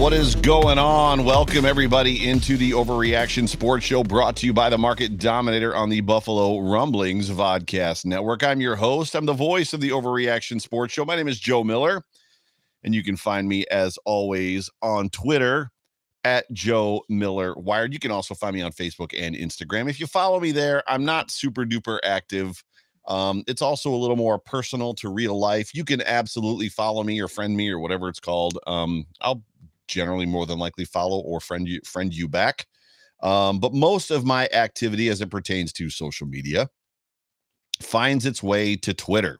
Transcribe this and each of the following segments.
What is going on? Welcome, everybody, into the Overreaction Sports Show brought to you by the Market Dominator on the Buffalo Rumblings Vodcast Network. I'm your host. I'm the voice of the Overreaction Sports Show. My name is Joe Miller, and you can find me, as always, on Twitter at Joe Miller Wired. You can also find me on Facebook and Instagram. If you follow me there, I'm not super duper active. Um, it's also a little more personal to real life. You can absolutely follow me or friend me or whatever it's called. Um, I'll generally more than likely follow or friend you friend you back. Um, but most of my activity as it pertains to social media finds its way to Twitter.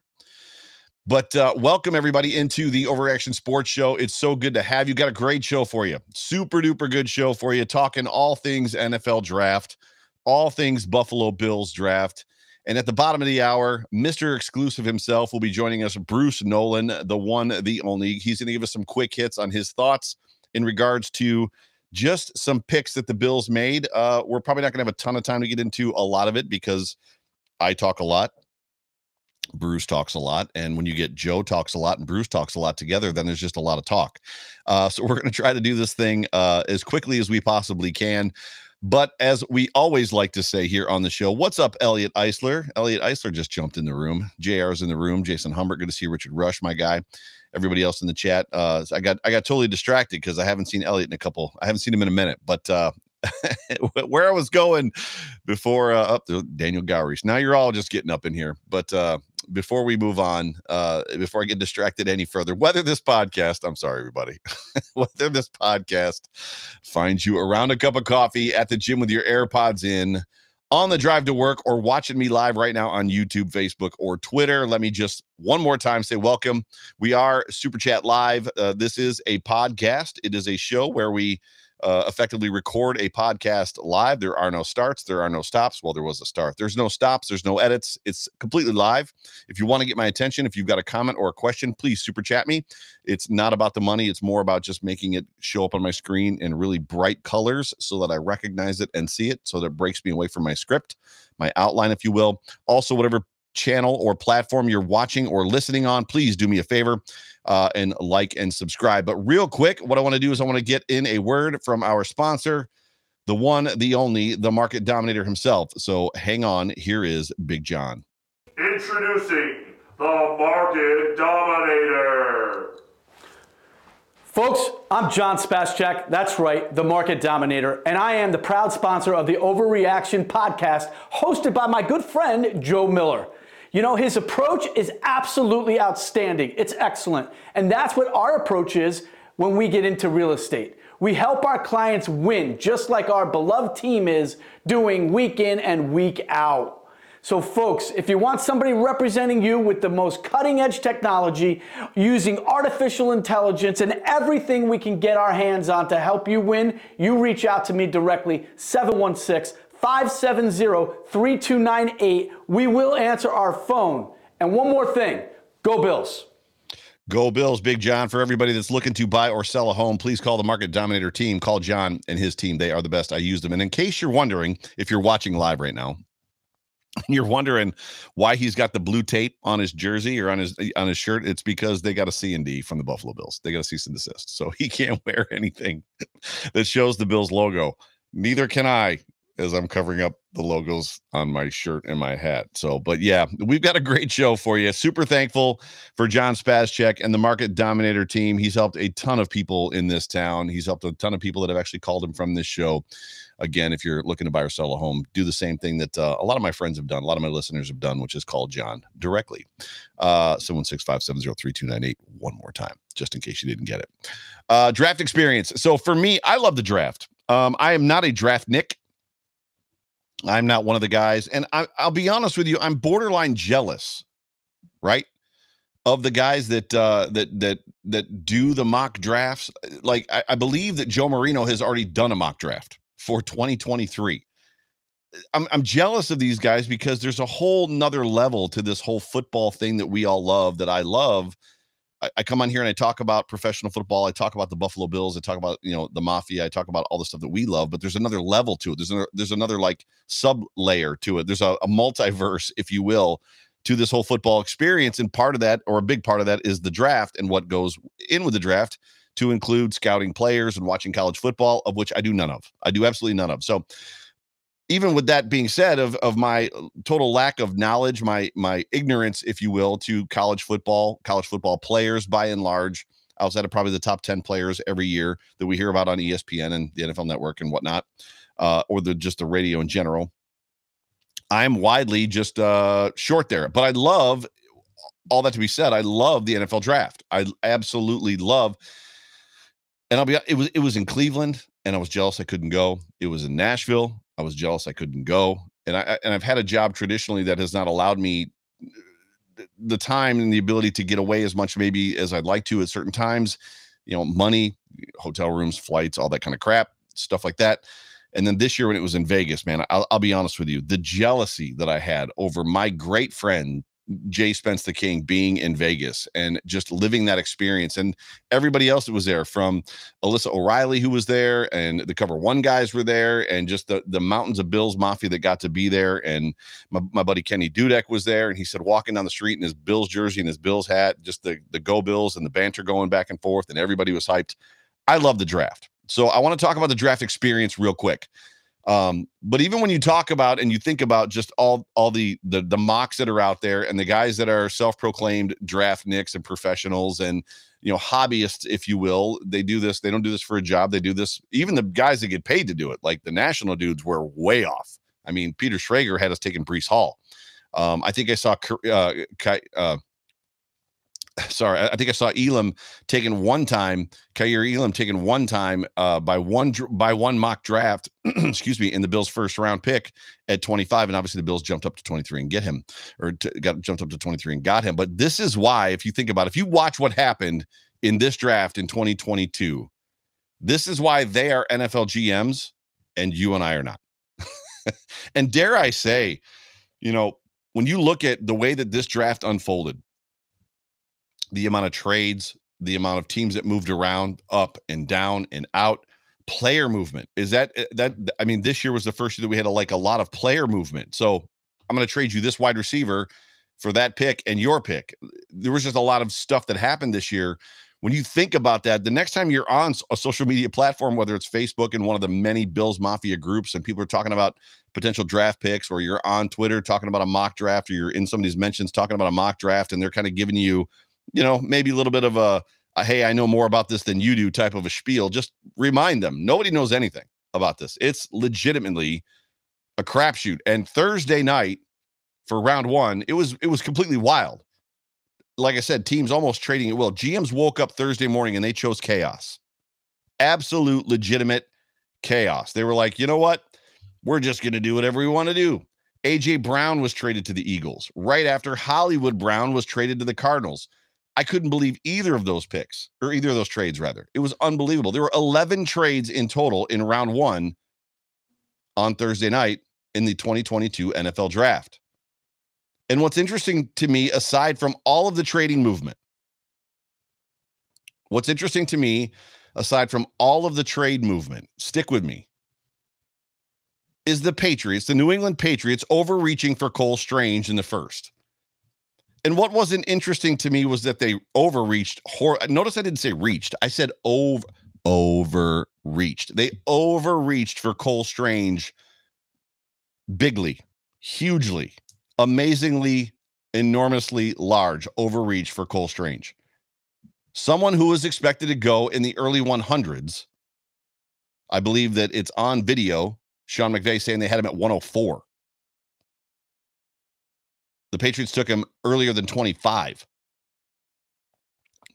But uh, welcome everybody into the Overreaction Sports Show. It's so good to have you. Got a great show for you. Super duper good show for you. Talking all things NFL draft, all things Buffalo Bills draft. And at the bottom of the hour, Mr. Exclusive himself will be joining us, Bruce Nolan, the one, the only. He's going to give us some quick hits on his thoughts in regards to just some picks that the Bills made. Uh, we're probably not going to have a ton of time to get into a lot of it because I talk a lot. Bruce talks a lot. And when you get Joe talks a lot and Bruce talks a lot together, then there's just a lot of talk. Uh, so we're going to try to do this thing uh, as quickly as we possibly can. But as we always like to say here on the show, what's up, Elliot Eisler? Elliot Eisler just jumped in the room. JR's in the room. Jason Humbert, good to see Richard Rush, my guy everybody else in the chat. Uh, I got I got totally distracted because I haven't seen Elliot in a couple. I haven't seen him in a minute. But uh, where I was going before uh, up to Daniel Gowries. Now you're all just getting up in here. But uh, before we move on, uh, before I get distracted any further, whether this podcast, I'm sorry, everybody, whether this podcast finds you around a cup of coffee at the gym with your AirPods in on the drive to work or watching me live right now on YouTube, Facebook, or Twitter. Let me just one more time say welcome. We are Super Chat Live. Uh, this is a podcast, it is a show where we uh, effectively record a podcast live. There are no starts, there are no stops. Well, there was a start. There's no stops, there's no edits. It's completely live. If you want to get my attention, if you've got a comment or a question, please super chat me. It's not about the money, it's more about just making it show up on my screen in really bright colors so that I recognize it and see it so that it breaks me away from my script, my outline, if you will. Also, whatever channel or platform you're watching or listening on, please do me a favor uh, and like and subscribe. But real quick, what I want to do is I want to get in a word from our sponsor, the one, the only, the market dominator himself. So hang on. Here is Big John. Introducing the market dominator. Folks, I'm John Spaschek. That's right, the market dominator. And I am the proud sponsor of the Overreaction podcast, hosted by my good friend, Joe Miller. You know, his approach is absolutely outstanding. It's excellent. And that's what our approach is when we get into real estate. We help our clients win, just like our beloved team is doing week in and week out. So, folks, if you want somebody representing you with the most cutting edge technology, using artificial intelligence and everything we can get our hands on to help you win, you reach out to me directly, 716 570 3298. We will answer our phone. And one more thing go Bills. Go Bills, Big John. For everybody that's looking to buy or sell a home, please call the Market Dominator team. Call John and his team. They are the best. I use them. And in case you're wondering, if you're watching live right now, you're wondering why he's got the blue tape on his jersey or on his on his shirt, it's because they got a C and D from the Buffalo Bills. They got a cease and desist, so he can't wear anything that shows the Bills logo. Neither can I as I'm covering up the logos on my shirt and my hat. So, but yeah, we've got a great show for you. Super thankful for John Spascheck and the Market Dominator team. He's helped a ton of people in this town. He's helped a ton of people that have actually called him from this show. Again, if you're looking to buy or sell a home, do the same thing that uh, a lot of my friends have done, a lot of my listeners have done, which is call John directly. Uh, 716 One more time, just in case you didn't get it. Uh, draft experience. So for me, I love the draft. Um, I am not a draft Nick. I'm not one of the guys, and I, will be honest with you, I'm borderline jealous, right, of the guys that uh, that that that do the mock drafts. Like I, I believe that Joe Marino has already done a mock draft for 2023. I'm I'm jealous of these guys because there's a whole nother level to this whole football thing that we all love that I love I, I, come on here and I talk about professional football. I talk about the Buffalo Bills. I talk about you know the mafia. I talk about all the stuff that we love. But there's another level to it. There's another, there's another like sub layer to it. There's a, a multiverse, if you will, to this whole football experience. And part of that, or a big part of that, is the draft and what goes in with the draft to include scouting players and watching college football, of which I do none of. I do absolutely none of. So even with that being said of of my uh, total lack of knowledge my my ignorance if you will to college football college football players by and large outside of probably the top 10 players every year that we hear about on espn and the nfl network and whatnot uh, or the just the radio in general i'm widely just uh short there. But i love all that to be said i love the nfl draft. I absolutely love and i'll be it was it was in cleveland and i was jealous i couldn't go. It was in nashville I was jealous I couldn't go, and I and I've had a job traditionally that has not allowed me the time and the ability to get away as much maybe as I'd like to at certain times. You know, money, hotel rooms, flights, all that kind of crap, stuff like that. And then this year when it was in Vegas, man, I'll, I'll be honest with you, the jealousy that I had over my great friend Jay Spence the King being in Vegas and just living that experience, and everybody else that was there, from Alyssa O'Reilly who was there, and the Cover One guys were there, and just the the mountains of Bills Mafia that got to be there, and my, my buddy Kenny Dudek was there, and he said walking down the street in his Bills jersey and his Bills hat, just the the Go Bills and the banter going back and forth, and everybody was hyped. I love the draft. So I want to talk about the draft experience real quick. Um, but even when you talk about and you think about just all all the, the the mocks that are out there and the guys that are self-proclaimed draft nicks and professionals and you know hobbyists, if you will, they do this. They don't do this for a job. They do this. Even the guys that get paid to do it, like the national dudes, were way off. I mean, Peter Schrager had us taking Breece Hall. Um, I think I saw uh, uh, sorry, I think I saw Elam taken one time, Kaiir Elam taken one time uh, by one by one mock draft, excuse me, in the Bills' first round pick at 25, and obviously the Bills jumped up to 23 and get him, or t- got jumped up to 23 and got him. But this is why, if you think about, it, if you watch what happened in this draft in 2022, this is why they are NFL GMs and you and I are not. and dare I say, you know, when you look at the way that this draft unfolded the amount of trades, the amount of teams that moved around up and down and out. Player movement is that eh, that I mean, this year was the first year that we had a, like a lot of player movement. So I'm going to trade you this wide receiver for that pick and your pick. There was just a lot of stuff that happened this year. When you think about that, the next time you're on a social media platform, whether it's Facebook and one of the many Bills Mafia groups, and people are talking about potential draft picks, or you're on Twitter talking about a mock draft, or you're in somebody's mentions talking about a mock draft, and they're kind of giving you you know, maybe a little bit of a, a hey, I know more about this than you do type of a spiel, just remind them nobody knows anything about this. It's legitimately a crapshoot. And Thursday night for round one, it was it was completely wild. Like I said, teams almost trading it well. GMs woke up Thursday morning and they chose chaos. Absolute legitimate chaos. They were like, you know what? We're just going to do whatever we want to do. AJ Brown was traded to the Eagles right after Hollywood Brown was traded to the Cardinals. I couldn't believe either of those picks or either of those trades, rather. It was unbelievable. There were 11 trades in total in round one on Thursday night. in the 2022 NFL draft. And what's interesting to me, aside from all of the trading movement, what's interesting to me, aside from all of the trade movement, stick with me, is the Patriots, the New England Patriots, overreaching for Cole Strange in the first. And what wasn't interesting to me was that they overreached. Hor- Notice I didn't say reached. I said over overreached. They overreached for Cole Strange bigly, hugely, amazingly, enormously large overreach for Cole Strange. Someone who was expected to go in the early 100s. I believe that it's on video. Sean McVay saying they had him at 104. The Patriots took him earlier than 25.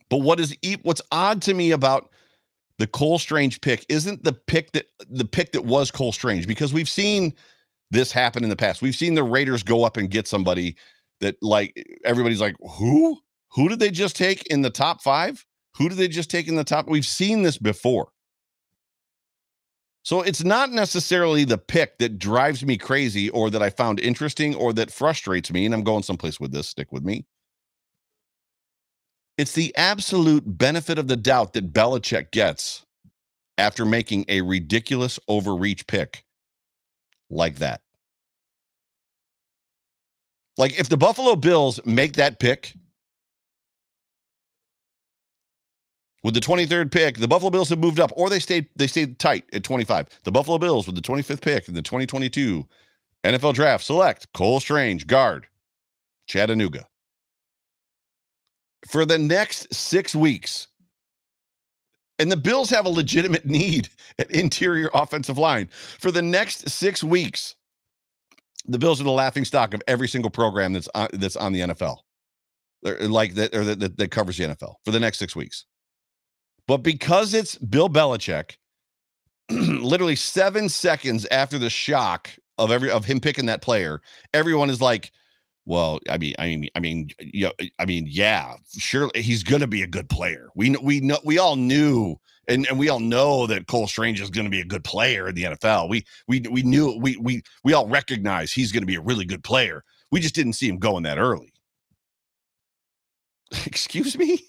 But what is what's odd to me about the Cole Strange pick isn't the pick that the pick that was Cole Strange because we've seen this happen in the past. We've seen the Raiders go up and get somebody that like everybody's like, who? Who did they just take in the top five? Who did they just take in the top? We've seen this before. So it's not necessarily the pick that drives me crazy or that I found interesting or that frustrates me. And I'm going someplace with this. Stick with me. It's the absolute benefit of the doubt that Belichick gets after making a ridiculous overreach pick like that. Like if the Buffalo Bills make that pick with the 23rd pick, the Buffalo Bills have moved up or they stayed they stayed tight at 25. The Buffalo Bills with the 25th pick in the 2022 NFL draft select Cole Strange, guard, Chattanooga for the next six weeks. And the Bills have a legitimate need at interior offensive line. For the next six weeks, the Bills are the laughing stock of every single program that's on, that's on the NFL, like that or that, that covers the NFL for the next six weeks. But because it's Bill Belichick, literally seven seconds after the shock of every of him picking that player, everyone is like, well, I mean, I mean, I mean, yeah, I mean, yeah, sure, he's to be a good player. We we know we all knew, and, and we all know that Cole Strange is going to be a good player in the NFL. We we we knew we we we all recognize he's going to be a really good player. We just didn't see him going that early. Excuse me.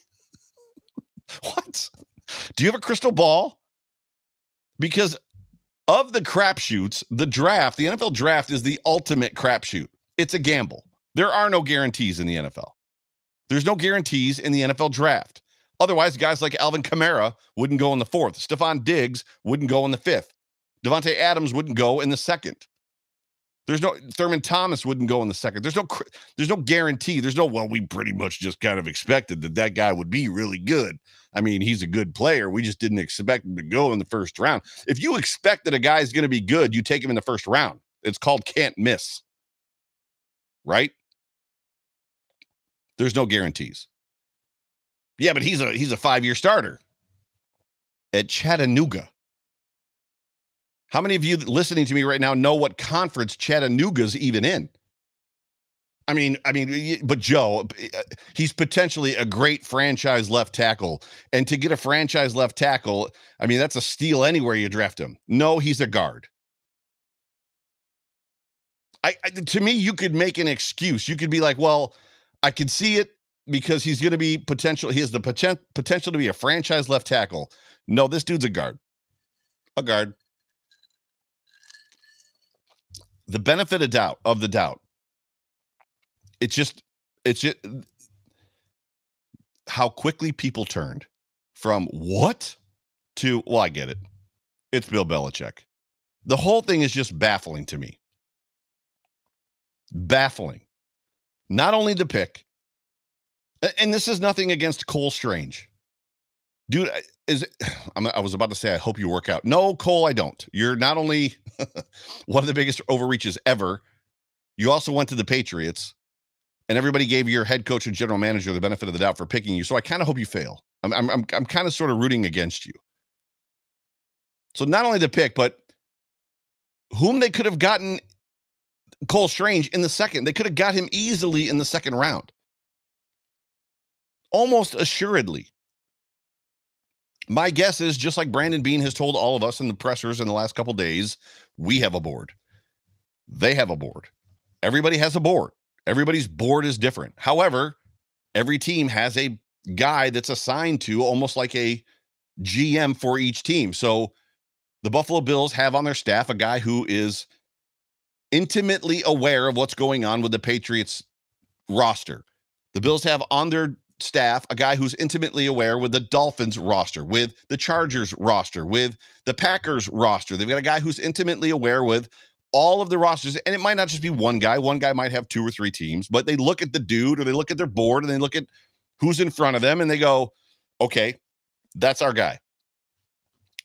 what? Do you have a crystal ball? Because of the crapshoots, the draft, the NFL draft is the ultimate crapshoot. It's a gamble. There are no guarantees in the NFL. There's no guarantees in the NFL draft. Otherwise, guys like Alvin Kamara wouldn't go in the fourth. Stefon Diggs wouldn't go in the fifth. Davante Adams wouldn't go in the second. There's no Thurman Thomas wouldn't go in the second. There's no there's no guarantee. There's no well, we pretty much just kind of expected that that guy would be really good. I mean, he's a good player. We just didn't expect him to go in the first round. If you expect that a guy is going to be good, you take him in the first round. It's called can't miss. Right? There's no guarantees. Yeah, but he's a he's a five year starter at Chattanooga. How many of you listening to me right now know what conference Chattanooga's even in? I mean, I mean, but Joe, uh, he's potentially a great franchise left tackle, and to get a franchise left tackle, I mean, that's a steal anywhere you draft him. No, he's a guard. I, I to me, you could make an excuse. You could be like, well, I can see it because he's going to be potential. He has the potential potential to be a franchise left tackle. No, this dude's a guard. A guard. The benefit of doubt of the doubt. It's just it's just uh, how quickly people turned from what to well, I get it. It's Bill Belichick. The whole thing is just baffling to me. Baffling not only the pick, and this is nothing against Cole Strange. Dude, is it, i was about to say, I hope you work out. No, Cole, I don't. You're not only one of the biggest overreaches ever, you also went to the Patriots, and everybody gave your head coach and general manager the benefit of the doubt for picking you. So I kind of hope you fail. I'm, I'm, I'm, I'm kind of sort of rooting against you. So not only the pick, but whom they could have gotten Cole Strange in the second. They could have got him easily in the second round. Almost assuredly. My guess is just like Brandon Beane has told all of us in the pressers in the last couple days, we have a board. They have a board. Everybody has a board. Everybody's board is different. However, every team has a guy that's assigned to almost like a GM for each team. So the Buffalo Bills have on their staff a guy who is intimately aware of what's going on with the Patriots roster. The Bills have on their staff a guy who's intimately aware with the Dolphins roster, with the Chargers roster, with the Packers roster. They've got a guy who's intimately aware with all of the rosters. And it might not just be one guy, one guy might have two or three teams, but they look at the dude or they look at their board and they look at who's in front of them and they go, okay, that's our guy.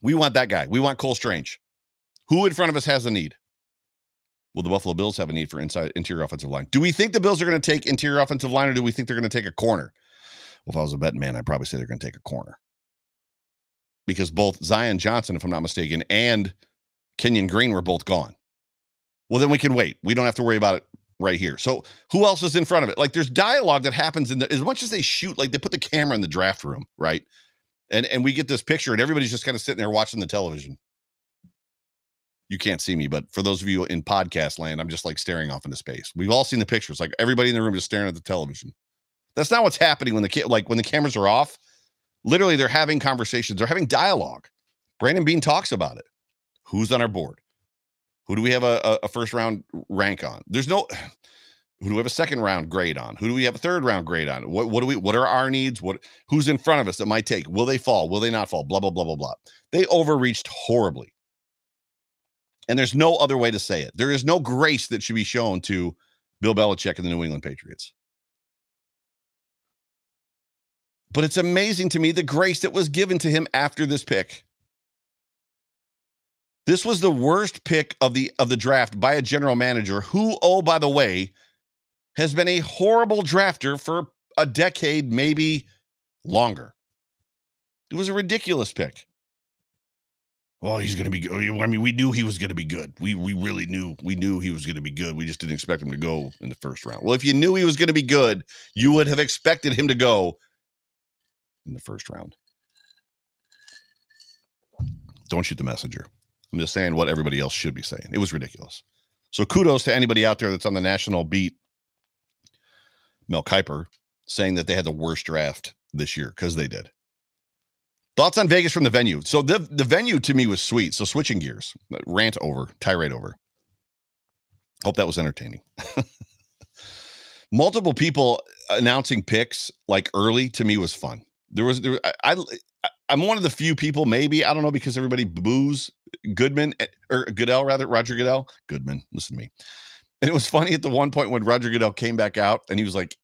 We want that guy. We want Cole Strange. Who in front of us has a need? Will the Buffalo Bills have a need for inside interior offensive line? Do we think the Bills are going to take interior offensive line or do we think they're going to take a corner? Well, if I was a betting man, I'd probably say they're going to take a corner. Because both Zion Johnson, if I'm not mistaken, and Kenyon Green were both gone. Well, then we can wait. We don't have to worry about it right here. So who else is in front of it? Like there's dialogue that happens in the as much as they shoot, like they put the camera in the draft room, right? And and we get this picture, and everybody's just kind of sitting there watching the television. You can't see me, but for those of you in podcast land, I'm just like staring off into space. We've all seen the pictures, like everybody in the room just staring at the television. That's not what's happening when the kid, like when the cameras are off. Literally, they're having conversations. They're having dialogue. Brandon Beane talks about it. Who's on our board? Who do we have a, a first round rank on? There's no. Who do we have a second round grade on? Who do we have a third round grade on? What what do we what are our needs? What who's in front of us that might take? Will they fall? Will they not fall? Blah blah blah blah blah. They overreached horribly. And there's no other way to say it. There is no grace that should be shown to Bill Belichick and the New England Patriots. But it's amazing to me the grace that was given to him after this pick. This was the worst pick of the of the draft by a general manager who, oh, by the way, has been a horrible drafter for a decade, maybe longer. It was a ridiculous pick. Well, he's going to be good. I mean, we knew he was going to be good. We we really knew. We knew he was going to be good. We just didn't expect him to go in the first round. Well, if you knew he was going to be good, you would have expected him to go in the first round. Don't shoot the messenger. I'm just saying what everybody else should be saying. It was ridiculous. So kudos to anybody out there that's on the national beat, Mel Kiper, saying that they had the worst draft this year because they did. Thoughts on Vegas from the venue. So the the venue to me was sweet. So switching gears, rant over, tirade over. Hope that was entertaining. Multiple people announcing picks like early to me was fun. There was there I, I I'm one of the few people, maybe I don't know because everybody boos Goodman eh, or Goodell rather Roger Goodell Goodman. Listen to me. And it was funny at the one point when Roger Goodell came back out and he was like,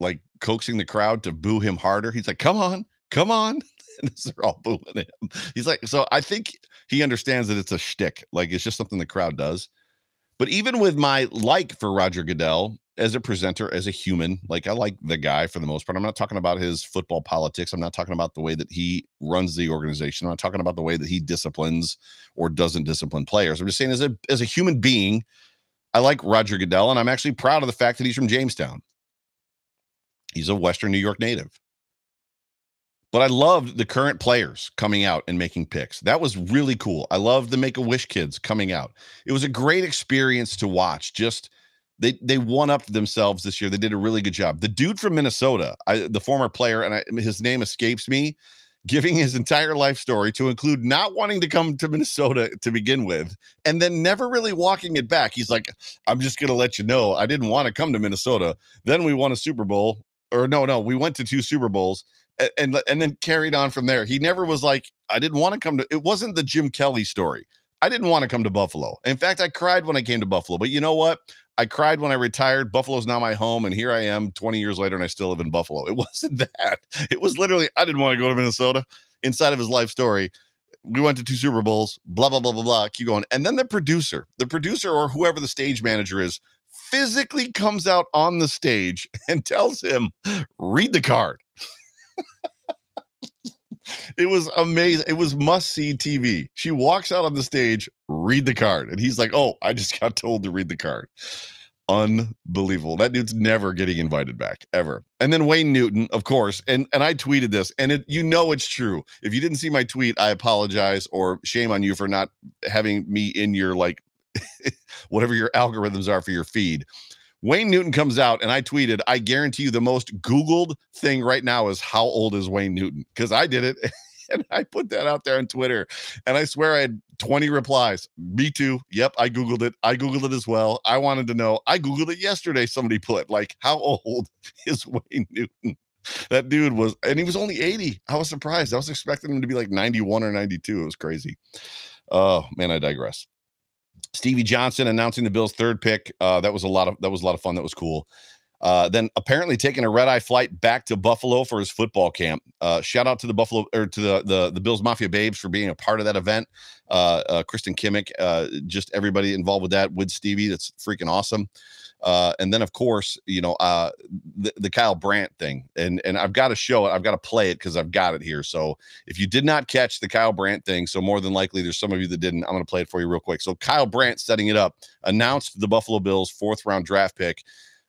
like coaxing the crowd to boo him harder. He's like, "Come on, come on!" And they're all booing him. He's like, so I think he understands that it's a shtick. Like it's just something the crowd does. But even with my like for Roger Goodell, as a presenter, as a human. Like I like the guy for the most part. I'm not talking about his football politics. I'm not talking about the way that he runs the organization. I'm not talking about the way that he disciplines or doesn't discipline players. I'm just saying as a as a human being, I like Roger Goodell, and I'm actually proud of the fact that he's from Jamestown. He's a Western New York native. But I loved the current players coming out and making picks. That was really cool. I loved the Make a Wish kids coming out. It was a great experience to watch. Just they they won up themselves this year. They did a really good job. The dude from Minnesota, I, the former player, and I, his name escapes me, giving his entire life story to include not wanting to come to Minnesota to begin with, and then never really walking it back. He's like, "I'm just gonna let you know, I didn't want to come to Minnesota. Then we won a Super Bowl, or no, no, we went to two Super Bowls." And, and, and then carried on from there. He never was like, I didn't want to come to. It wasn't the Jim Kelly story. I didn't want to come to Buffalo. In fact, I cried when I came to Buffalo. But you know what? I cried when I retired. Buffalo's now my home, and here I am 20 years later, and I still live in Buffalo. It wasn't that. It was literally, I didn't want to go to Minnesota. Inside of his life story, we went to two Super Bowls, blah, blah, blah, blah, blah. Keep going. And then the producer, the producer or whoever the stage manager is, physically comes out on the stage and tells him, read the card. it was amazing. It was must see TV. She walks out on the stage, read the card, and he's like, "Oh, I just got told to read the card." Unbelievable. That dude's never getting invited back ever. And then Wayne Newton, of course, and and I tweeted this, and it you know it's true. If you didn't see my tweet, I apologize or shame on you for not having me in your like whatever your algorithms are for your feed. Wayne Newton comes out, and I tweeted, I guarantee you the most Googled thing right now is how old is Wayne Newton? Because I did it. and I put that out there on Twitter. And I swear I had 20 replies. Me too. Yep, I Googled it. I Googled it as well. I wanted to know. I Googled it yesterday. Somebody put, like, how old is Wayne Newton? That dude was, and he was only 80. I was surprised. I was expecting him to be like 91 or 92. It was crazy. Oh, man, I digress. Stevie Johnson announcing the Bills' third pick. Uh, that was a lot of that was a lot of fun. That was cool. Uh, then apparently taking a red eye flight back to Buffalo for his football camp. Uh, shout out to the Buffalo or to the, the the Bills Mafia Babes for being a part of that event. Uh, uh Kristen Kimmick, uh, just everybody involved with that with Stevie. That's freaking awesome. Uh, and then of course, you know, uh, the, the Kyle Brandt thing, and and I've got to show it. I've got to play it because I've got it here. So if you did not catch the Kyle Brandt thing, so more than likely there's some of you that didn't. I'm going to play it for you real quick. So Kyle Brandt setting it up announced the Buffalo Bills fourth round draft pick.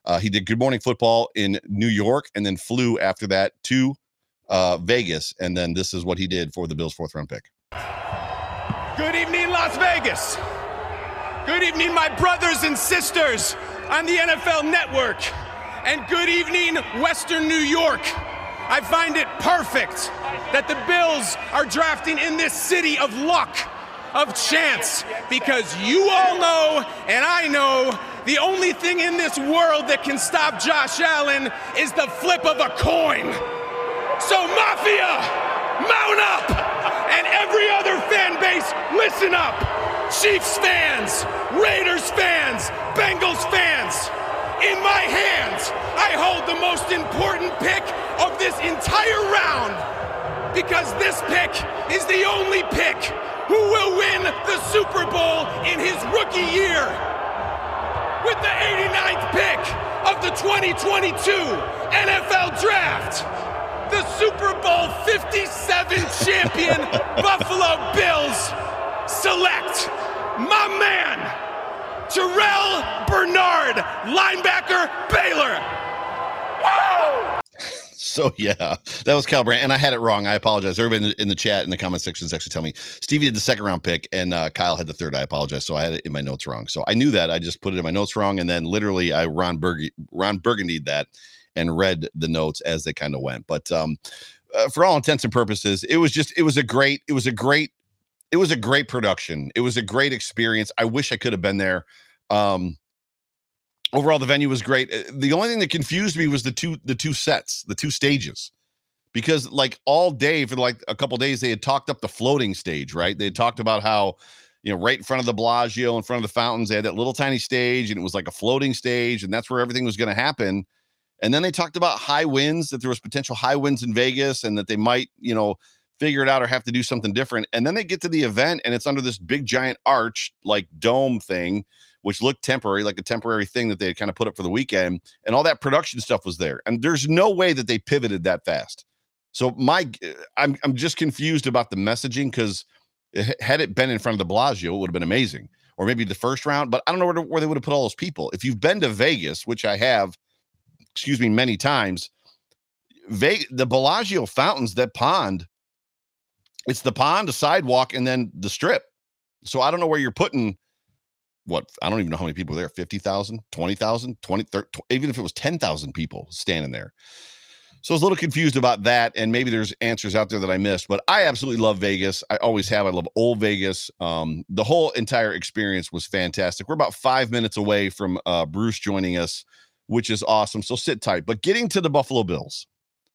Uh, he did Good Morning Football in New York and then flew after that to uh, Vegas. And then this is what he did for the Bills' fourth round pick. Good evening, Las Vegas. Good evening, my brothers and sisters on the NFL Network. And good evening, Western New York. I find it perfect that the Bills are drafting in this city of luck, of chance, because you all know and I know the only thing in this world that can stop Josh Allen is the flip of a coin. So, Mafia, mount up! And every other fan base, listen up! Chiefs fans, Raiders fans, Bengals fans, in my hands, I hold the most important pick of this entire round because this pick is the only pick who will win the Super Bowl in his rookie year with the 89th pick of the 2022 NFL Draft. The Super Bowl 57 champion Buffalo Bills select my man, Terrel Bernard, linebacker, Baylor. So yeah, that was Cal Brandt, and I had it wrong. I apologize. Everybody in the, in the chat in the comment section actually tell me Stevie did the second round pick, and uh, Kyle had the third. I apologize. So I had it in my notes wrong. So I knew that. I just put it in my notes wrong, and then literally I Ron Burg Ron Burgundy that and read the notes as they kind of went. But um, uh, for all intents and purposes, it was just it was a great it was a great it was a great production. It was a great experience. I wish I could have been there. Um, overall the venue was great uh, the only thing that confused me was the two the two sets the two stages because like all day for like a couple days they had talked up the floating stage right they talked about how you know right in front of the Bellagio in front of the fountains they had that little tiny stage and it was like a floating stage and that's where everything was going to happen and then they talked about high winds that there was potential high winds in Vegas and that they might you know figure it out or have to do something different and then they get to the event and it's under this big giant arch like dome thing which looked temporary, like a temporary thing that they had kind of put up for the weekend, and all that production stuff was there. And there's no way that they pivoted that fast. So my, uh, I'm I'm just confused about the messaging because eh, had it been in front of the Bellagio, it would have been amazing, or maybe the first round. But I don't know where, to, where they would have put all those people. If you've been to Vegas, which I have, excuse me, many times, Ve- the Bellagio fountains, that pond, it's the pond, the sidewalk, and then the strip. So I don't know where you're putting what I don't even know how many people there 50,000, 20,000, 20, 30, even if it was 10,000 people standing there. So I was a little confused about that. And maybe there's answers out there that I missed, but I absolutely love Vegas. I always have. I love old Vegas. Um, the whole entire experience was fantastic. We're about five minutes away from uh, Bruce joining us, which is awesome. So sit tight. But getting to the Buffalo Bills.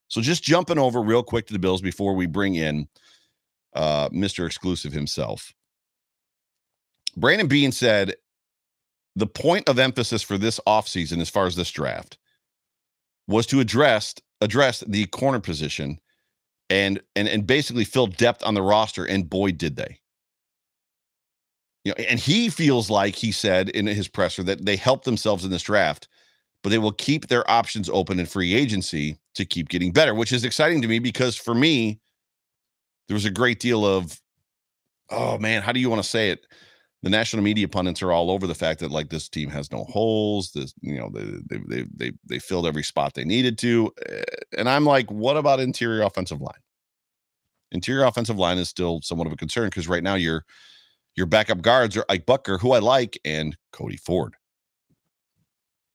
So just jumping over real quick to the Bills before we bring in uh, Mr. Exclusive himself. Brandon Beane said the point of emphasis for this offseason, as far as this draft, was to address address the corner position and and and basically fill depth on the roster. And boy, did they. You know, and he feels like he said in his presser that they helped themselves in this draft, but they will keep their options open in free agency to keep getting better, which is exciting to me because for me, there was a great deal of, oh man, how do you want to say it? the national media pundits are all over the fact that like this team has no holes. This, you know, they they they they, they filled every spot they needed to, eh, and I'm like, what about interior offensive line? Interior offensive line is still somewhat of a concern because right now you're Your backup guards are Ike Boettger, who I like, and Cody Ford.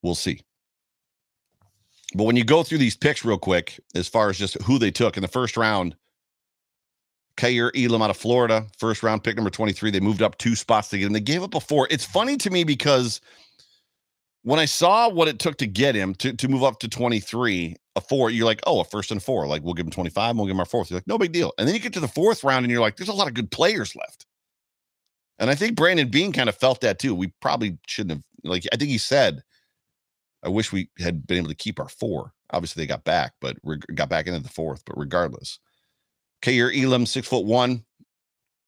We'll see. But when you go through these picks real quick, as far as just who they took in the first round, Kaiir Elam out of Florida, first round pick number 23. They moved up two spots to get him. They gave up a four. It's funny to me because when I saw what it took to get him to, to move up to 23, a four, you're like, oh, a first and four. Like, we'll give him 25, and we'll give him our fourth. You're like, no big deal. And then you get to the fourth round and you're like, there's a lot of good players left. And I think Brandon Beane kind of felt that too. We probably shouldn't have, like, I think he said, I wish we had been able to keep our four. Obviously, they got back, but we got back into the fourth. But regardless, Kaiir Elam, six foot one,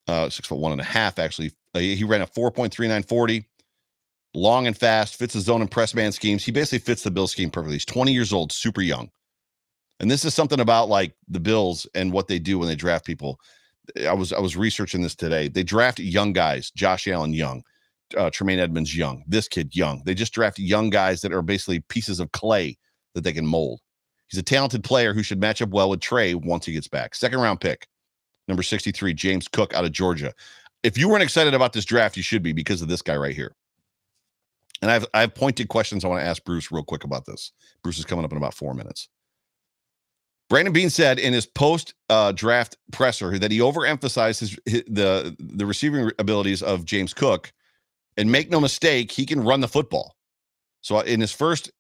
uh, six foot one and a half, actually. Uh, he ran a 4.3940, long and fast, fits the zone and press man schemes. He basically fits the Bill scheme perfectly. He's 20 years old, super young. And this is something about like the Bills and what they do when they draft people. I was I was researching this today. They draft young guys, Josh Allen young, uh, Tremaine Edmunds young, this kid young. They just draft young guys that are basically pieces of clay that they can mold. He's a talented player who should match up well with Trey once he gets back. Second round pick, number 63, James Cook out of Georgia. If you weren't excited about this draft, you should be because of this guy right here. And I've I have pointed questions I want to ask Bruce real quick about this. Bruce is coming up in about four minutes. Brandon Beane said in his post uh, draft presser that he overemphasized his, his, the the receiving abilities of James Cook, and make no mistake, he can run the football. So in his first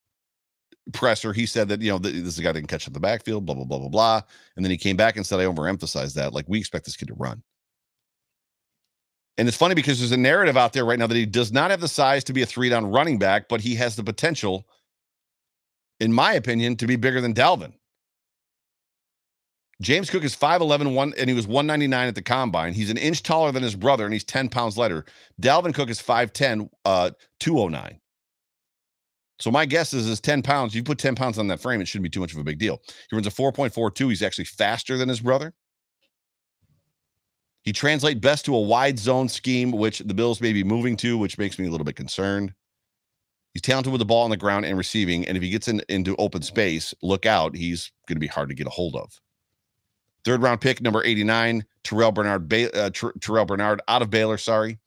presser, he said that you know this is a guy that can catch up the backfield, blah blah blah blah blah, and then he came back and said I overemphasized that. Like we expect this kid to run. And it's funny because there's a narrative out there right now that he does not have the size to be a three down running back, but he has the potential, in my opinion, to be bigger than Dalvin. James Cook is 5'11, one, and he was 199 at the combine. He's an inch taller than his brother, and he's 10 pounds lighter. Dalvin Cook is 5'10, uh, 209. So my guess is is 10 pounds. You put 10 pounds on that frame, it shouldn't be too much of a big deal. He runs a 4.42. He's actually faster than his brother. He translates best to a wide zone scheme, which the Bills may be moving to, which makes me a little bit concerned. He's talented with the ball on the ground and receiving. And if he gets in, into open space, look out. He's going to be hard to get a hold of. Third round pick, number 89, Terrel Bernard, uh, Terrel Bernard out of Baylor. Sorry.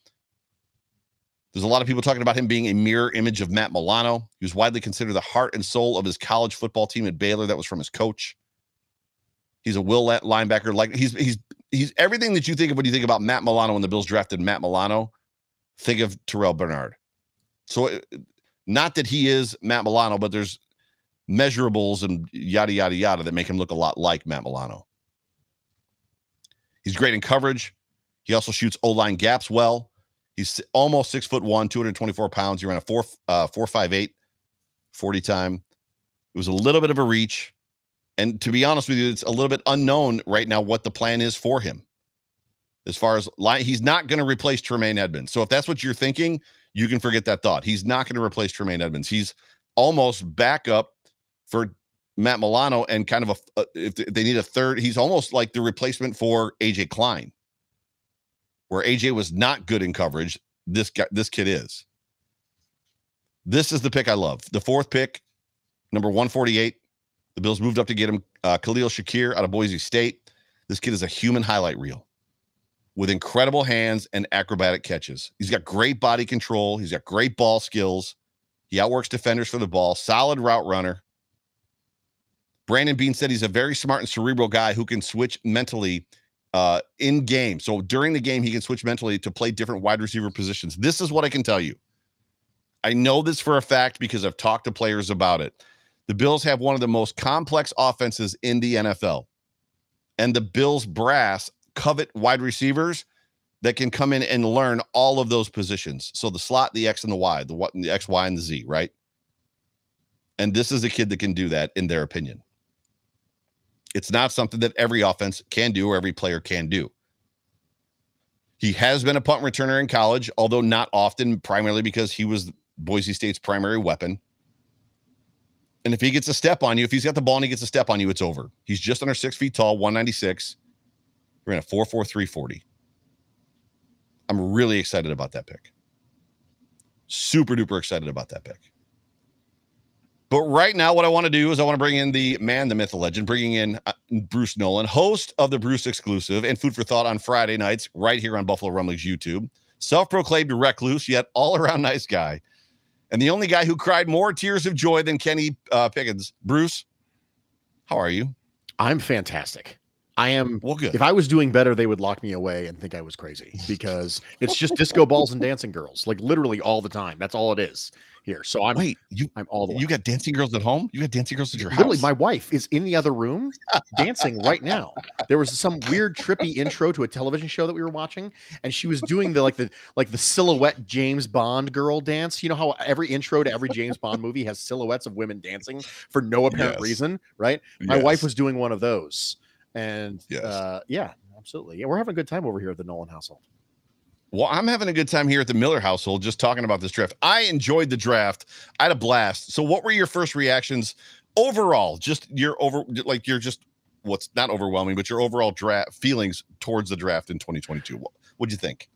There's a lot of people talking about him being a mirror image of Matt Milano. He was widely considered the heart and soul of his college football team at Baylor. That was from his coach. He's a will linebacker. Like he's he's he's everything that you think of when you think about Matt Milano when the Bills drafted Matt Milano. Think of Terrel Bernard. So, uh, not that he is Matt Milano, but there's measurables and yada yada yada that make him look a lot like Matt Milano. He's great in coverage. He also shoots O line gaps well. He's almost six foot one, 224 pounds. He ran a four, uh, four, five, eight 40 time. It was a little bit of a reach. And to be honest with you, it's a little bit unknown right now what the plan is for him. As far as line, he's not going to replace Tremaine Edmunds. So if that's what you're thinking, you can forget that thought. He's not going to replace Tremaine Edmunds. He's almost backup for Matt Milano and kind of a, uh, if they need a third, he's almost like the replacement for AJ Klein where AJ was not good in coverage, this guy, this kid is. This is the pick I love. The fourth pick, number 148. The Bills moved up to get him uh, Khalil Shakir out of Boise State. This kid is a human highlight reel with incredible hands and acrobatic catches. He's got great body control. He's got great ball skills. He outworks defenders for the ball, solid route runner. Brandon Beane said he's a very smart and cerebral guy who can switch mentally uh, in game. So during the game, he can switch mentally to play different wide receiver positions. This is what I can tell you. I know this for a fact because I've talked to players about it. The Bills have one of the most complex offenses in the NFL. And the Bills brass covet wide receivers that can come in and learn all of those positions. So the slot, the X and the Y, the what the X, Y, and the Z, right? And this is a kid that can do that in their opinion. It's not something that every offense can do or every player can do. He has been a punt returner in college, although not often, primarily because he was Boise State's primary weapon. And if he gets a step on you, if he's got the ball and he gets a step on you, it's over. He's just under six feet tall, 196. We're in a 4.4340. I'm really excited about that pick. Super duper excited about that pick. But right now, what I want to do is I want to bring in the man, the myth, the legend, bringing in uh, Bruce Nolan, host of the Bruce exclusive and Food for Thought on Friday nights, right here on Buffalo Rumblings YouTube. self-proclaimed recluse, yet all-around nice guy, and the only guy who cried more tears of joy than Kenny uh, Pickens. Bruce, how are you? I'm fantastic. I am. Well, good. If I was doing better, they would lock me away and think I was crazy because it's just disco balls and dancing girls, like literally all the time. That's all it is here. So I'm Wait, you I'm all the way. you got dancing girls at home? You got dancing girls at your Literally, house? my wife is in the other room dancing right now. There was some weird trippy intro to a television show that we were watching, and she was doing the like the like the silhouette James Bond girl dance. You know how every intro to every James Bond movie has silhouettes of women dancing for no apparent Yes. reason, right? My wife was doing one of those, and Yes. uh, yeah, absolutely. Yeah, we're having a good time over here at the Nolan household. Well, I'm having a good time here at the Miller household just talking about this draft. I enjoyed the draft. I had a blast. So, what were your first reactions overall? Just your over, like your just what's not overwhelming, but your overall draft feelings towards the draft in 2022. What would you think?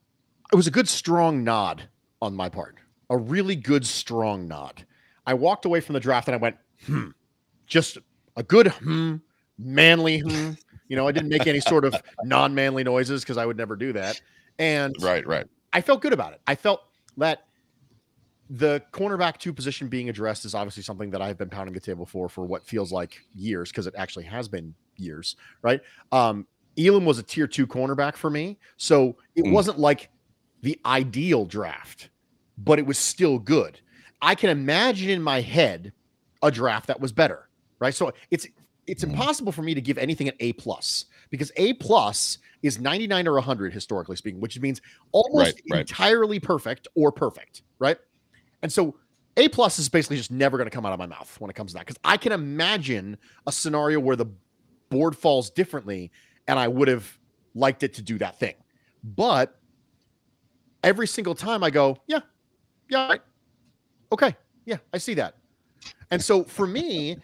it was a good strong nod on my part a really good strong nod i walked away from the draft and i went hmm just a good hmm manly hmm you know i didn't make any sort of non-manly noises because i would never do that and Right, right. I felt good about it. I felt that the cornerback two position being addressed is obviously something that I've been pounding the table for for what feels like years because it actually has been years, right? Um, Elam was a tier two cornerback for me, so it Mm. wasn't like the ideal draft, but it was still good. I can imagine in my head a draft that was better, right? So it's it's Mm. impossible for me to give anything an A plus because A plus is 99 or 100 historically speaking, which means almost Right, right. entirely perfect or perfect, right? And so A plus is basically just never going to come out of my mouth when it comes to that because I can imagine a scenario where the board falls differently and I would have liked it to do that thing. But every single time I go, yeah, yeah, right. okay, yeah, I see that. And so for me,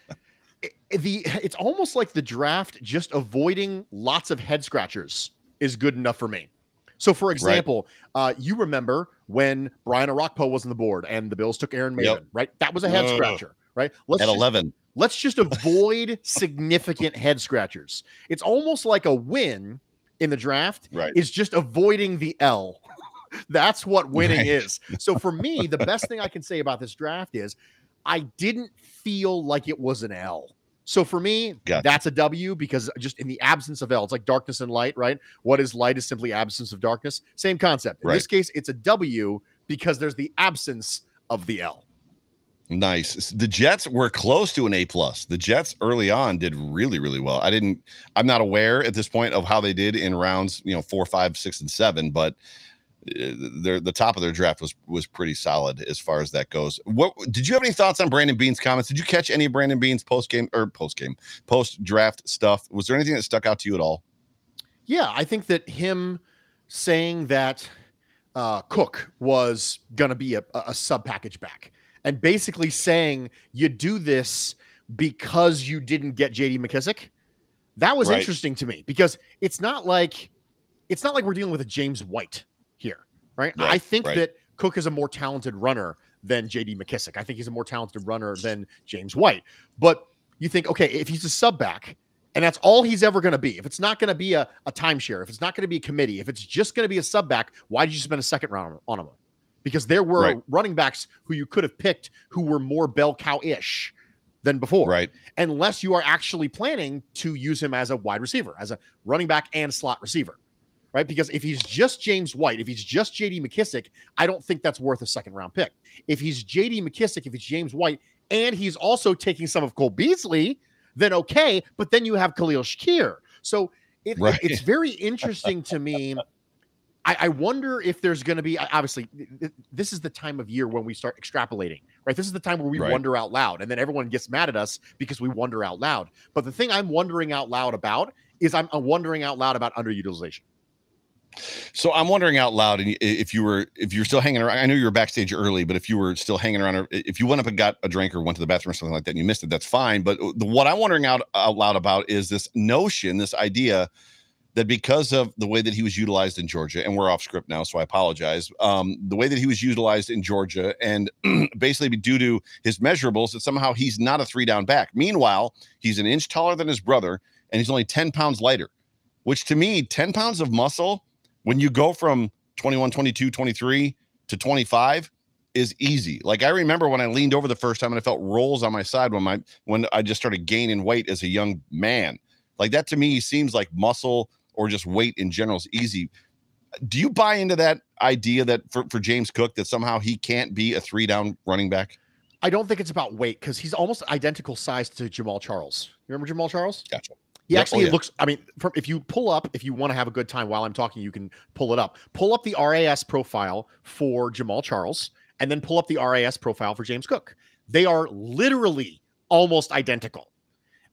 the it's almost like the draft just avoiding lots of head scratchers is good enough for me. So, for example, uh, you remember when Brian Orakpo was on the board and the Bills took Aaron Maybin, Yep. right? That was a head scratcher, right? Let's At just- 11. Let's just avoid significant head scratchers. It's almost like a win in the draft Right. is just avoiding the L. That's what winning Right. is. So for me, the best thing I can say about this draft is I didn't feel like it was an L. So for me, Gotcha. that's a W because just in the absence of L, it's like darkness and light, right? What is light is simply absence of darkness. Same concept. In Right. this case, it's a W because there's the absence of the L. Nice. The Jets were close to an A plus. The Jets early on did really, really well. I didn't. I'm not aware at this point of how they did in rounds, you know, four, five, six, and seven. But their the top of their draft was was pretty solid as far as that goes. What did you have any thoughts on Brandon Beane's comments? Did you catch any of Brandon Beane's post game or post game post draft stuff? Was there anything that stuck out to you at all? Yeah, I think that him saying that uh, Cook was going to be a, a sub package back and basically saying you do this because you didn't get JD McKissic. That was Right. interesting to me because it's not like it's not like we're dealing with a James White here, right? Right, I think right. that Cook is a more talented runner than JD McKissic. I think he's a more talented runner than James White. But you think, okay, if he's a sub back, and that's all he's ever going to be. If it's not going to be a, a timeshare, if it's not going to be a committee, if it's just going to be a sub back, why did you spend a second round on him? Because there were Right. running backs who you could have picked who were more bell cow ish than before. Right. Unless you are actually planning to use him as a wide receiver, as a running back and slot receiver. Right. Because if he's just James White, if he's just JD McKissic, I don't think that's worth a second round pick. If he's JD McKissic, if it's James White, and he's also taking some of Cole Beasley, then okay. But then you have Khalil Shakir. So it, Right. it's very interesting to me. I, I wonder if there's going to be obviously th- th- this is the time of year when we start extrapolating, right? This is the time where we Right. wonder out loud, and then everyone gets mad at us because we wonder out loud. But the thing I'm wondering out loud about is I'm, I'm wondering out loud about underutilization. So I'm wondering out loud, and if you were if you're still hanging around, I know you were backstage early, but if you were still hanging around, or if you went up and got a drink or went to the bathroom or something like that, and you missed it, that's fine. But uh, the, what I'm wondering out out loud about is this notion, this idea that because of the way that he was utilized in Georgia, and we're off script now, so I apologize. Um, the way that he was utilized in Georgia, and basically due to his measurables, that somehow he's not a three down back. Meanwhile, he's an inch taller than his brother, and he's only 10 pounds lighter, which to me, 10 pounds of muscle, when you go from 21, 22, 23 to 25 is easy. Like I remember when I leaned over the first time and I felt rolls on my side when my when I just started gaining weight as a young man. Like that to me seems like muscle or just weight in general is easy. Do you buy into that idea that for, for James Cook that somehow he can't be a three down running back? I don't think it's about weight because he's almost identical size to Jamaal Charles. You remember Jamaal Charles? Gotcha. He Yep. actually Oh, yeah. looks. I mean, from, if you pull up, if you want to have a good time while I'm talking, you can pull it up. Pull up the RAS profile for Jamaal Charles, and then pull up the RAS profile for James Cook. They are literally almost identical.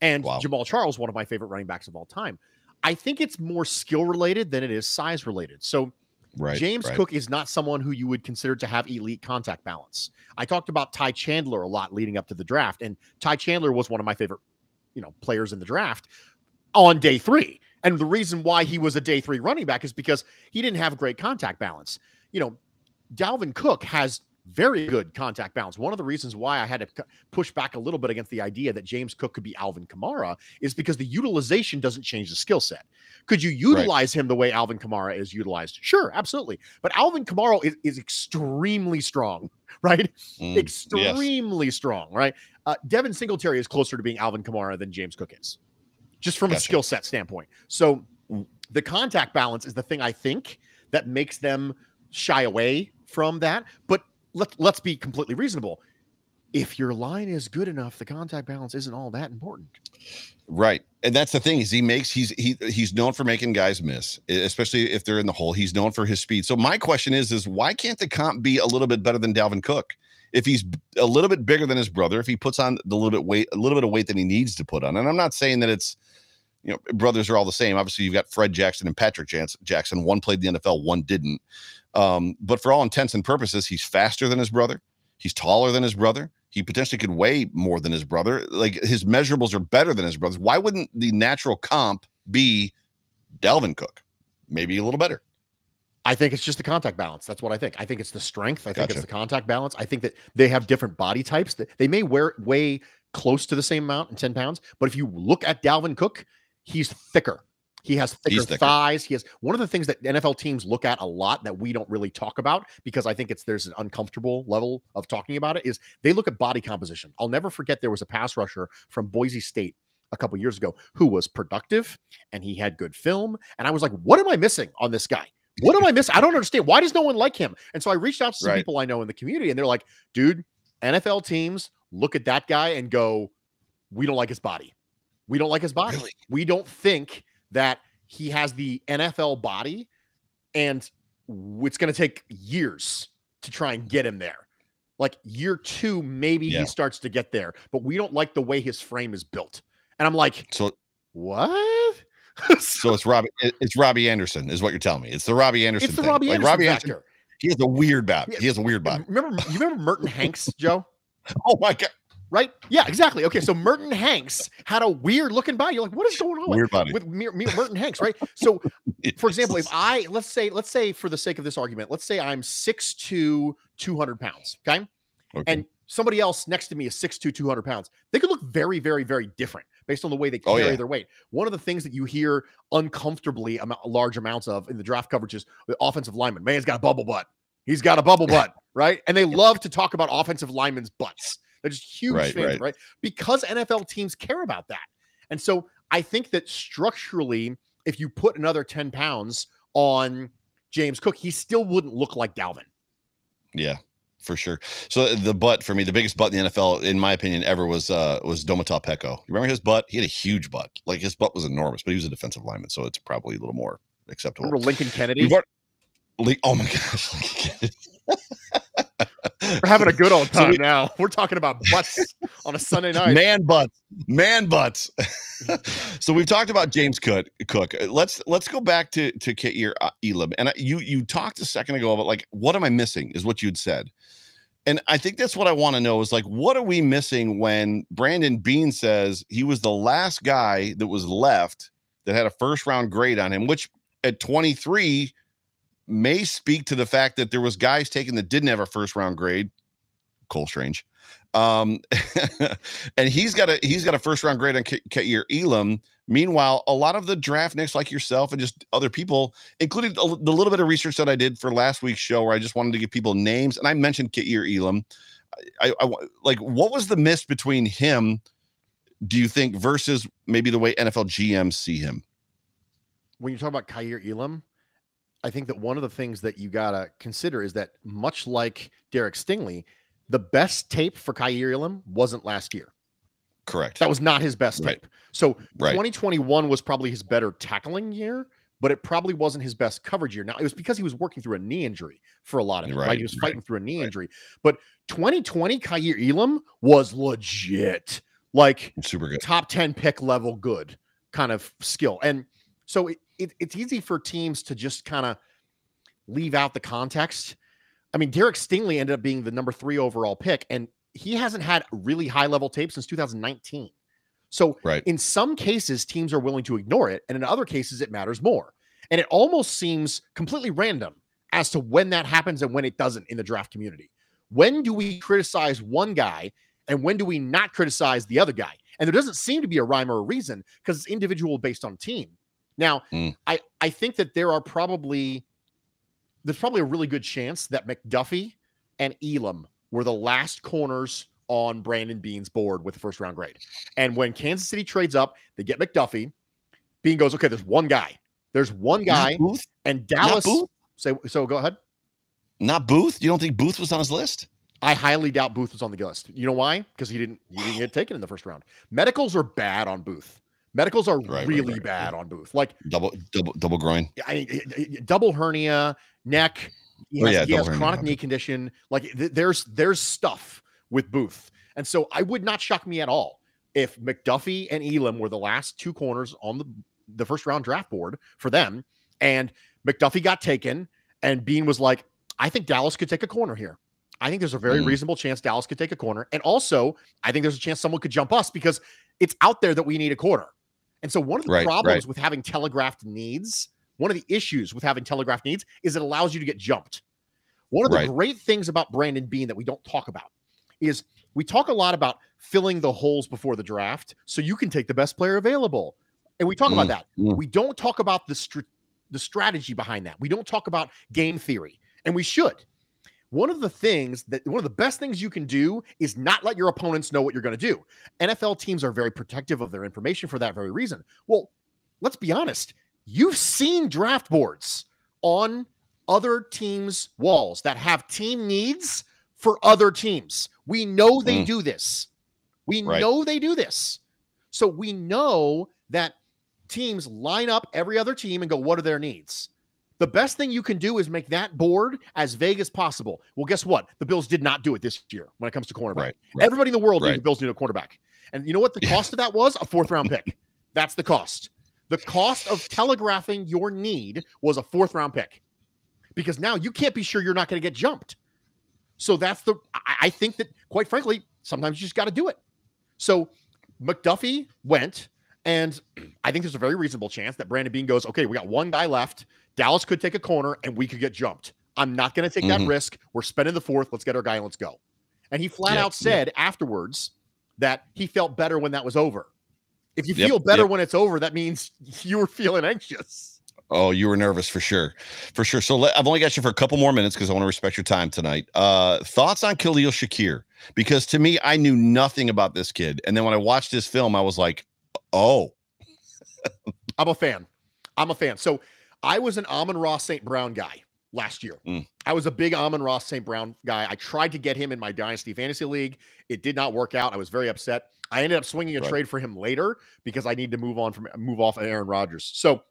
And Wow. Jamaal Charles, one of my favorite running backs of all time. I think it's more skill related than it is size related. So Right. James right. Cook is not someone who you would consider to have elite contact balance. I talked about Ty Chandler a lot leading up to the draft, and Ty Chandler was one of my favorite, you know, players in the draft on day three. And the reason why he was a day three running back is because he didn't have great contact balance. You know, Dalvin Cook has very good contact balance. One of the reasons why I had to push back a little bit against the idea that James Cook could be Alvin Kamara is because the utilization doesn't change the skill set. Could you utilize him the way Alvin Kamara is utilized? Sure, absolutely. But Alvin Kamara is, is extremely strong, right? Mm, yes. extremely strong, right? Uh, Devin Singletary is closer to being Alvin Kamara than James Cook is, just from a skill set standpoint. So the contact balance is the thing I think that makes them shy away from that. But let, let's be completely reasonable. If your line is good enough, the contact balance isn't all that important. Right. And that's the thing is he makes he's he he's known for making guys miss, especially if they're in the hole. He's known for his speed. So my question is is why can't the comp be a little bit better than Dalvin Cook? If he's a little bit bigger than his brother, if he puts on the little bit weight, a little bit of weight that he needs to put on. And I'm not saying that it's you know, brothers are all the same. Obviously, you've got Fred Jackson and Patrick Jackson. One played the NFL, one didn't. Um, but for all intents and purposes, he's faster than his brother. He's taller than his brother. He potentially could weigh more than his brother. Like his measurables are better than his brothers. Why wouldn't the natural comp be Dalvin Cook? Maybe a little better. I think it's just the contact balance. That's what I think. I think it's the strength. I think it's the contact balance. I think that they have different body types. They may wear weigh close to the same amount in 10 pounds, but if you look at Dalvin Cook, he's thicker. He has thicker, thicker. thighs. He has one of the things that NFL teams look at a lot that we don't really talk about because I think it's there's an uncomfortable level of talking about it is they look at body composition. I'll never forget there was a pass rusher from Boise State a couple years ago who was productive and he had good film and I was like, what am I missing on this guy? What am I missing? I don't understand. Why does no one like him? And so I reached out to some Right. people I know in the community, and they're like, dude, NFL teams look at that guy and go, we don't like his body. We don't like his body. Really? We don't think that he has the NFL body, and it's going to take years to try and get him there. Like year two, maybe Yeah. he starts to get there, but we don't like the way his frame is built. And I'm like, So what? so it's Robbie it's Robbie Anderson, is what you're telling me. It's the Robbie Anderson. it's the thing. Robbie like Anderson Robbie Anderson. factor. He has a weird body. He has a weird body. Remember, you remember Merton Hanks, Joe? Oh my god. Right? Yeah, exactly. Okay, so Merton Hanks had a weird looking body. You're like, what is going on with- Weird body. with Mer- Mer- Merton Hanks? Right? So, for example, if I let's say, let's say for the sake of this argument, let's say I'm 6'2", 200 pounds. Okay, Okay. and somebody else next to me is 6'2", 200 pounds. They could look very, very, very different based on the way they Oh, carry yeah. their weight. One of the things that you hear uncomfortably amount, large amounts of in the draft coverage is the offensive lineman. Man's got a bubble butt. He's got a bubble butt, right? And they love to talk about offensive linemen's butts. They're just huge Right, fans, right. right? Because NFL teams care about that. And so I think that structurally, if you put another 10 pounds on James Cook, he still wouldn't look like Dalvin. Yeah, for sure. So the butt for me, the biggest butt in the NFL, in my opinion, ever was uh was Domata Peko. You remember his butt? He had a huge butt. Like his butt was enormous, but he was a defensive lineman, so it's probably a little more acceptable. Remember Lincoln Kennedy? Already- oh my gosh. We're having a good old So time we- now. We're talking about butts on a Sunday night. man butts. Man butts. So we've talked about james cook cook. Let's let's go back to to Kaiir uh, elam and I- you you talked a second ago about like what am i missing is what you'd said. And i think that's what i want to know is like what are we missing when brandon beane says he was the last guy that was left that had a first round grade on him which at 23 may speak to the fact that there was guys taken that didn't have a first round grade cole strange Um, and he's got a he's got a first round grade on Kaiir Elam. Meanwhile, a lot of the draft nicks, like yourself and just other people, including the little bit of research that I did for last week's show, where I just wanted to give people names, and I mentioned Kaiir Elam. I, I like what was the miss between him? Do you think versus maybe the way NFL GMs see him? When you talk about Kaiir Elam, I think that one of the things that you gotta consider is that much like Derek Stingley, the best tape for Elam wasn't last year. Correct. That was not his best right. tape. So right. 2021 was probably his better tackling year, but it probably wasn't his best coverage year. Now it was because he was working through a knee injury for a lot of it, right? right? He was fighting through a knee injury. But 2020 Kaiir Elam was legit, like super good, top 10 pick level good kind of skill. And so it, it, it's easy for teams to just kind of leave out the context. I mean, Derek Stingley ended up being the number three overall pick, and he hasn't had really high level tape since 2019. So, right. in some cases, teams are willing to ignore it, and in other cases, it matters more. And it almost seems completely random as to when that happens and when it doesn't in the draft community. When do we criticize one guy and when do we not criticize the other guy? And there doesn't seem to be a rhyme or a reason because it's individual based on team. Now, mm. I I think that there are probably there's probably a really good chance that McDuffie and Elam were the last corners on Brandon Beane's board with the first round grade. And when Kansas City trades up, they get McDuffie. Beane goes, okay, there's one guy. There's one guy, and Dallas. Say so. Go ahead. Not Booth. You don't think Booth was on his list? I highly doubt Booth was on the list. You know why? Because he didn't. He didn't get taken in the first round. Medicals are bad on Booth. Medicals are right, really right, bad on Booth. Like double double double groin, I, eh, eh, eh, double hernia, neck. He oh, has, oh, yeah, he has chronic knee condition. Like th- there's there's stuff with Booth, and so I would not shock me at all if McDuffie and Elam were the last two corners on the the first round draft board for them, and McDuffie got taken, and Beane was like, I think Dallas could take a corner here. I think there's a very mm. reasonable chance Dallas could take a corner. And also, I think there's a chance someone could jump us because it's out there that we need a corner. And so, one of the right, problems right. with having telegraphed needs, one of the issues with having telegraphed needs is it allows you to get jumped. One of the right. great things about Brandon Beane that we don't talk about is we talk a lot about filling the holes before the draft so you can take the best player available. And we talk mm, about that. Mm. We don't talk about the str- the strategy behind that. We don't talk about game theory, and we should one of the things that one of the best things you can do is not let your opponents know what you're going to do. NFL teams are very protective of their information for that very reason. Well, let's be honest. You've seen draft boards on other teams' walls that have team needs for other teams. We know they mm. do this. We right. know they do this. So we know that teams line up every other team and go, what are their needs? The best thing you can do is make that board as vague as possible. Well, guess what? The Bills did not do it this year when it comes to cornerback. Right, right, Everybody in the world right. knew the Bills needed a cornerback. And you know what the cost of that was? A fourth round pick. That's the cost. The cost of telegraphing your need was a fourth round pick because now you can't be sure you're not going to get jumped. So that's the, I think that quite frankly, sometimes you just got to do it. So McDuffie went, and I think there's a very reasonable chance that Brandon Beane goes, okay, we got one guy left. Dallas could take a corner and we could get jumped. I'm not going to take mm-hmm. that risk. We're spending the fourth. Let's get our guy and let's go. And he flat yep, out said yep. afterwards that he felt better when that was over. If you yep, feel better when it's over, that means you were feeling anxious. Oh, you were nervous for sure, for sure. So let, I've only got you for a couple more minutes because I want to respect your time tonight. Uh, thoughts on Khalil Shakir? Because to me, I knew nothing about this kid, and then when I watched this film, I was like, "Oh, I'm a fan. I'm a fan." So I was an Amon-Ra St. Brown guy last year. Mm. I was a big Amon-Ra St. Brown guy. I tried to get him in my Dynasty Fantasy League. It did not work out. I was very upset. I ended up swinging a right. trade for him later because I need to move on from move off of Aaron Rodgers. So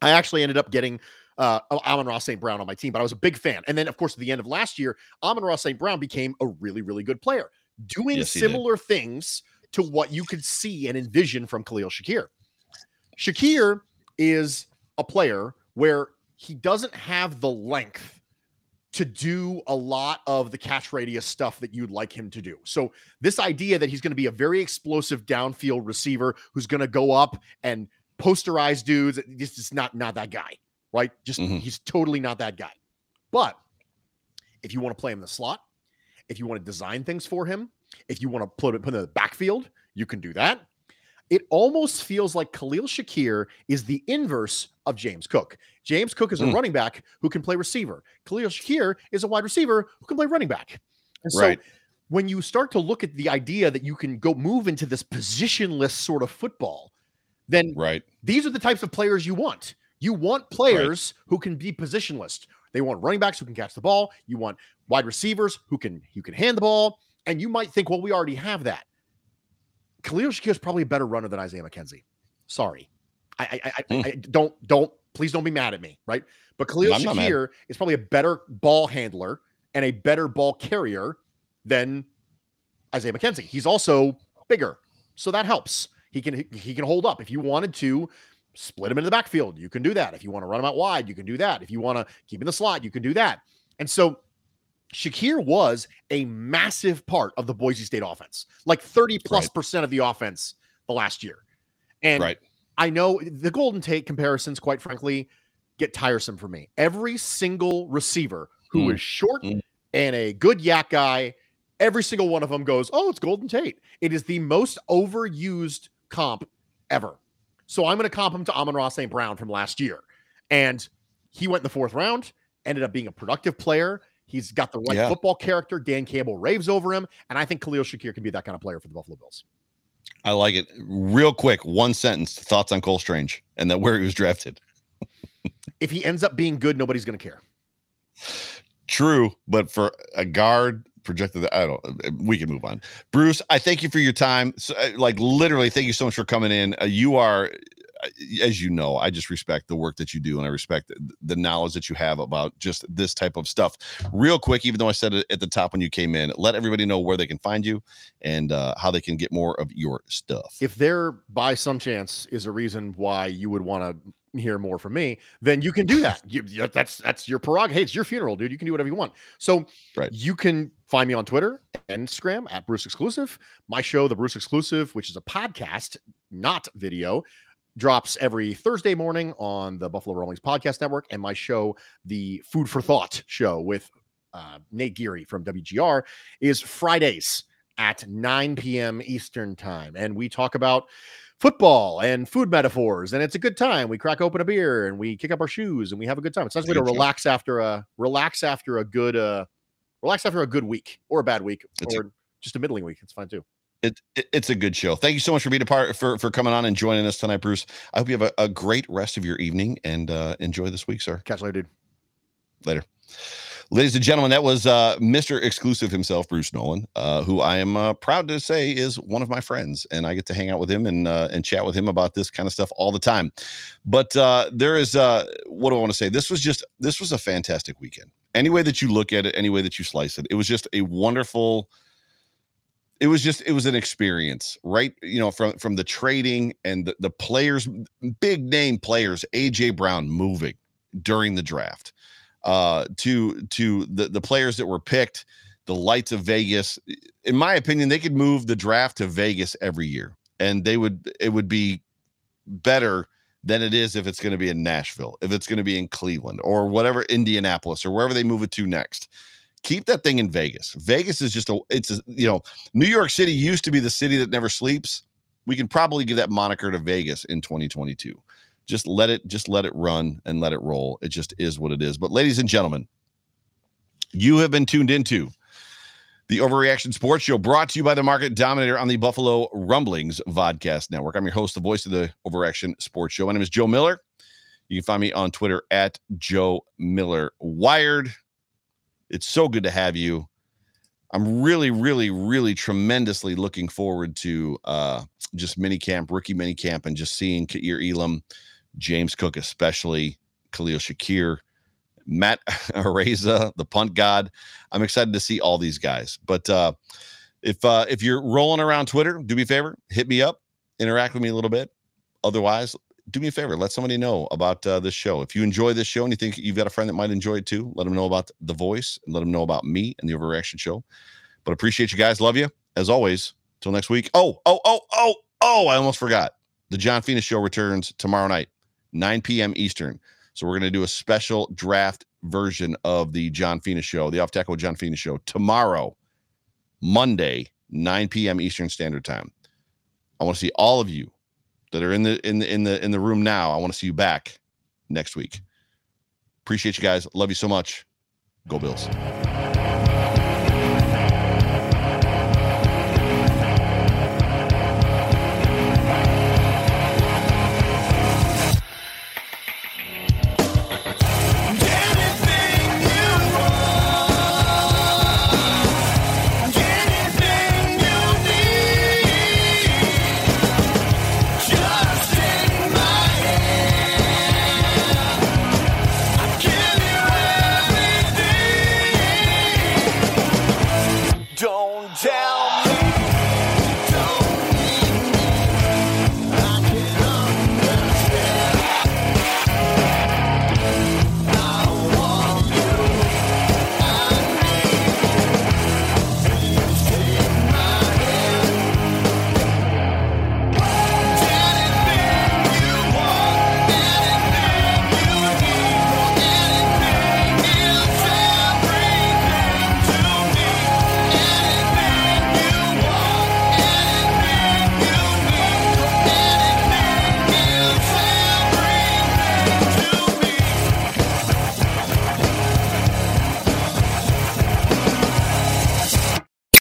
I actually ended up getting uh, Amon-Ra St. Brown on my team, but I was a big fan. And then, of course, at the end of last year, Amon-Ra St. Brown became a really, really good player, doing yes, similar things to what you could see and envision from Khalil Shakir. Shakir is a player where he doesn't have the length to do a lot of the catch radius stuff that you'd like him to do. So this idea that he's going to be a very explosive downfield receiver who's going to go up and posterize dudes, this is not not that guy, right? Just mm-hmm. he's totally not that guy. But if you want to play him in the slot, if you want to design things for him, If you want to put it put it in the backfield, you can do that. It almost feels like Khalil Shakir is the inverse of James Cook. James Cook is a Mm. running back who can play receiver. Khalil Shakir is a wide receiver who can play running back. And so Right. when you start to look at the idea that you can go move into this positionless sort of football, then Right. these are the types of players you want. You want players who can be positionless. They want running backs who can catch the ball. You want wide receivers who can you can hand the ball. And you might think, well, we already have that. Khalil Shakir is probably a better runner than Isaiah McKenzie. Sorry, I, I, I, Hmm. I don't don't please don't be mad at me, right? But Khalil I'm. Shakir is probably a better ball handler and a better ball carrier than Isaiah McKenzie. He's also bigger, so that helps. He can he can hold up if you wanted to split him into the backfield. You can do that. If you want to run him out wide, you can do that. If you want to keep in the slot, you can do that. And so Shakir was a massive part of the Boise State offense, like 30 plus Right. percent of the offense the last year. And Right. I know the Golden Tate comparisons, quite frankly, get tiresome for me. Every single receiver who is Mm. short Mm. and a good YAC guy, every single one of them goes, Oh, it's Golden Tate. It is the most overused comp ever. So I'm going to comp him to Amon-Ra St. Brown from last year. And he went in the fourth round, ended up being a productive player. He's got the right Yeah. football character. Dan Campbell raves over him. And I think Khalil Shakir can be that kind of player for the Buffalo Bills. I like it. Real quick, one sentence thoughts on Cole Strange and that where he was drafted. If he ends up being good, nobody's going to care. True, but for a guard projected, I don't. We can move on. Bruce, I thank you for your time. So, uh, like literally, thank you so much for coming in. Uh, you are, as you know, I just respect the work that you do, and I respect the, knowledge that you have about just this type of stuff. Real quick, even though I said it at the top when you came in, let everybody know where they can find you and uh, how they can get more of your stuff. If there, by some chance, is a reason why you would want to hear more from me, then you can do that. You- that's that's your prerogative. Hey, it's your funeral, dude. You can do whatever you want. So Right. you can find me on Twitter and Instagram at Bruce Exclusive. My show, The Bruce Exclusive, which is a podcast, not video, drops every Thursday morning on the Buffalo Rumblings Podcast Network. And my show, the Food for Thought show with uh, Nate Geary from WGR, is Fridays at 9 p.m. Eastern Time. And we talk about football and food metaphors, and it's a good time. We crack open a beer and we kick up our shoes and we have a good time. It's a nice way to relax after a relax after a good uh relax after a good week or a bad week or just a middling week. It's fine too. It, it- it's a good show. Thank you so much for being a part for for coming on and joining us tonight, Bruce. I hope you have a, a great rest of your evening and uh, enjoy this week, sir. Catch you later, dude. Later. Ladies and gentlemen, that was uh, Mr. Exclusive himself, Bruce Nolan, uh, who I am uh, proud to say is one of my friends, and I get to hang out with him and uh, and chat with him about this kind of stuff all the time. But uh, there is uh, what do I want to say? This was just this was a fantastic weekend. Any way that you look at it, any way that you slice it, it was just a wonderful. It was just it was an experience, right? You know, from from the trading and the, the players, big name players, AJ Brown moving during the draft uh to to the the players that were picked the lights of vegas in my opinion they could move the draft to vegas every year and they would it would be better than it is if it's going to be in nashville if it's going to be in cleveland or whatever indianapolis or wherever they move it to next keep that thing in vegas. Vegas is just a it's a, you know new york city used to be the city that never sleeps. We can probably give that moniker to vegas in 2022 just let it just let it run and let it roll. It just is what it is. But ladies and gentlemen you have been tuned into the overreaction sports show brought to you by the market dominator on the buffalo rumblings vodcast network. I'm your host the voice of the overreaction sports show. My name is joe miller. You can find me on twitter at joe miller wired it's so good to have you i'm really really really tremendously looking forward to uh just mini camp rookie mini camp and just seeing Kaiir elam James Cook, especially Khalil Shakir, Matt Araiza, the punt god. I'm excited to see all these guys. But uh, if uh, if you're rolling around Twitter, do me a favor, hit me up, interact with me a little bit. Otherwise, do me a favor, let somebody know about uh, this show. If you enjoy this show and you think you've got a friend that might enjoy it too, let them know about the voice and let them know about me and the overreaction show. But appreciate you guys. Love you as always. Till next week. Oh, oh, oh, oh, oh, I almost forgot. The John Fina show returns tomorrow night. 9 p.m. Eastern. So we're going to do a special draft version of the John Fina show, the Off Tackle John Fina show tomorrow, Monday, 9 p.m. Eastern Standard Time. I want to see all of you that are in the in the in the in the room now. I want to see you back next week. Appreciate you guys. Love you so much. Go Bills.